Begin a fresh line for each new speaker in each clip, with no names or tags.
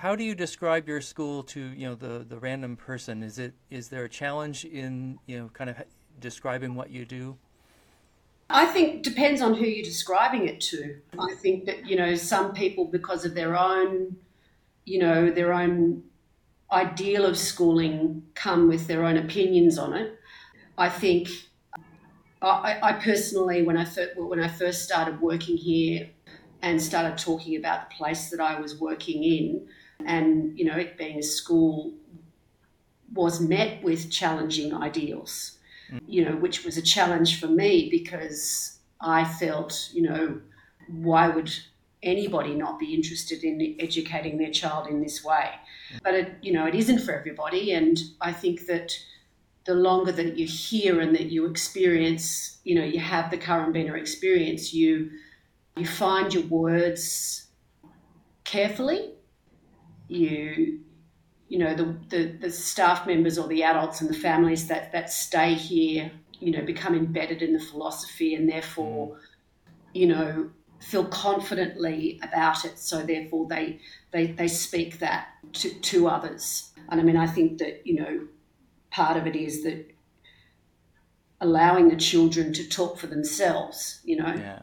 how do you describe your school to you know the the random person? Is it is there a challenge in you know kind of describing what you do?
I think depends on who you're describing it to. I think that you know some people because of their own, you know, their own ideal of schooling come with their own opinions on it. I think I, I personally, when I first, when I first started working here and started talking about the place that I was working in, and you know, it being a school, was met with challenging ideals. Mm. You know, which was a challenge for me because I felt, you know, why would anybody not be interested in educating their child in this way? Mm. But it, you know, it isn't for everybody, and I think that the longer that you hear and that you experience, you know, you have the Currambena experience, you you find your words carefully. You you know, the, the, the staff members or the adults and the families that, that stay here, you know, become embedded in the philosophy and therefore, you know, feel confidently about it. So therefore they they, they speak that to, to others. And I mean I think that, you know, part of it is that allowing the children to talk for themselves, you know.
Yeah.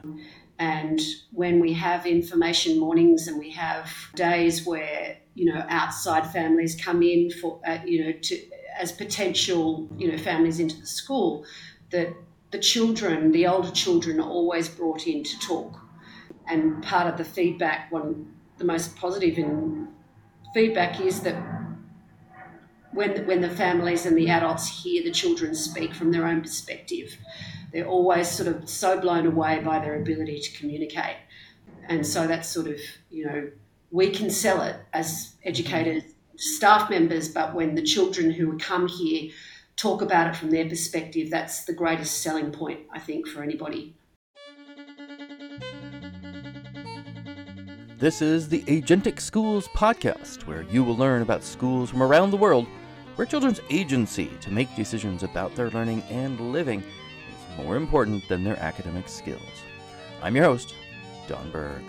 And when we have information mornings and we have days where you know outside families come in for uh, you know to as potential you know families into the school, that the children, the older children, are always brought in to talk. And part of the feedback, one the most positive in feedback is that when when the families and the adults hear the children speak from their own perspective, they're always sort of so blown away by their ability to communicate. And so that's sort of, you know, we can sell it as educators, staff members, but when the children who come here talk about it from their perspective, that's the greatest selling point, I think, for anybody.
This is the Agentic Schools podcast, where you will learn about schools from around the world where children's agency to make decisions about their learning and living is more important than their academic skills. I'm your host, Don Berg.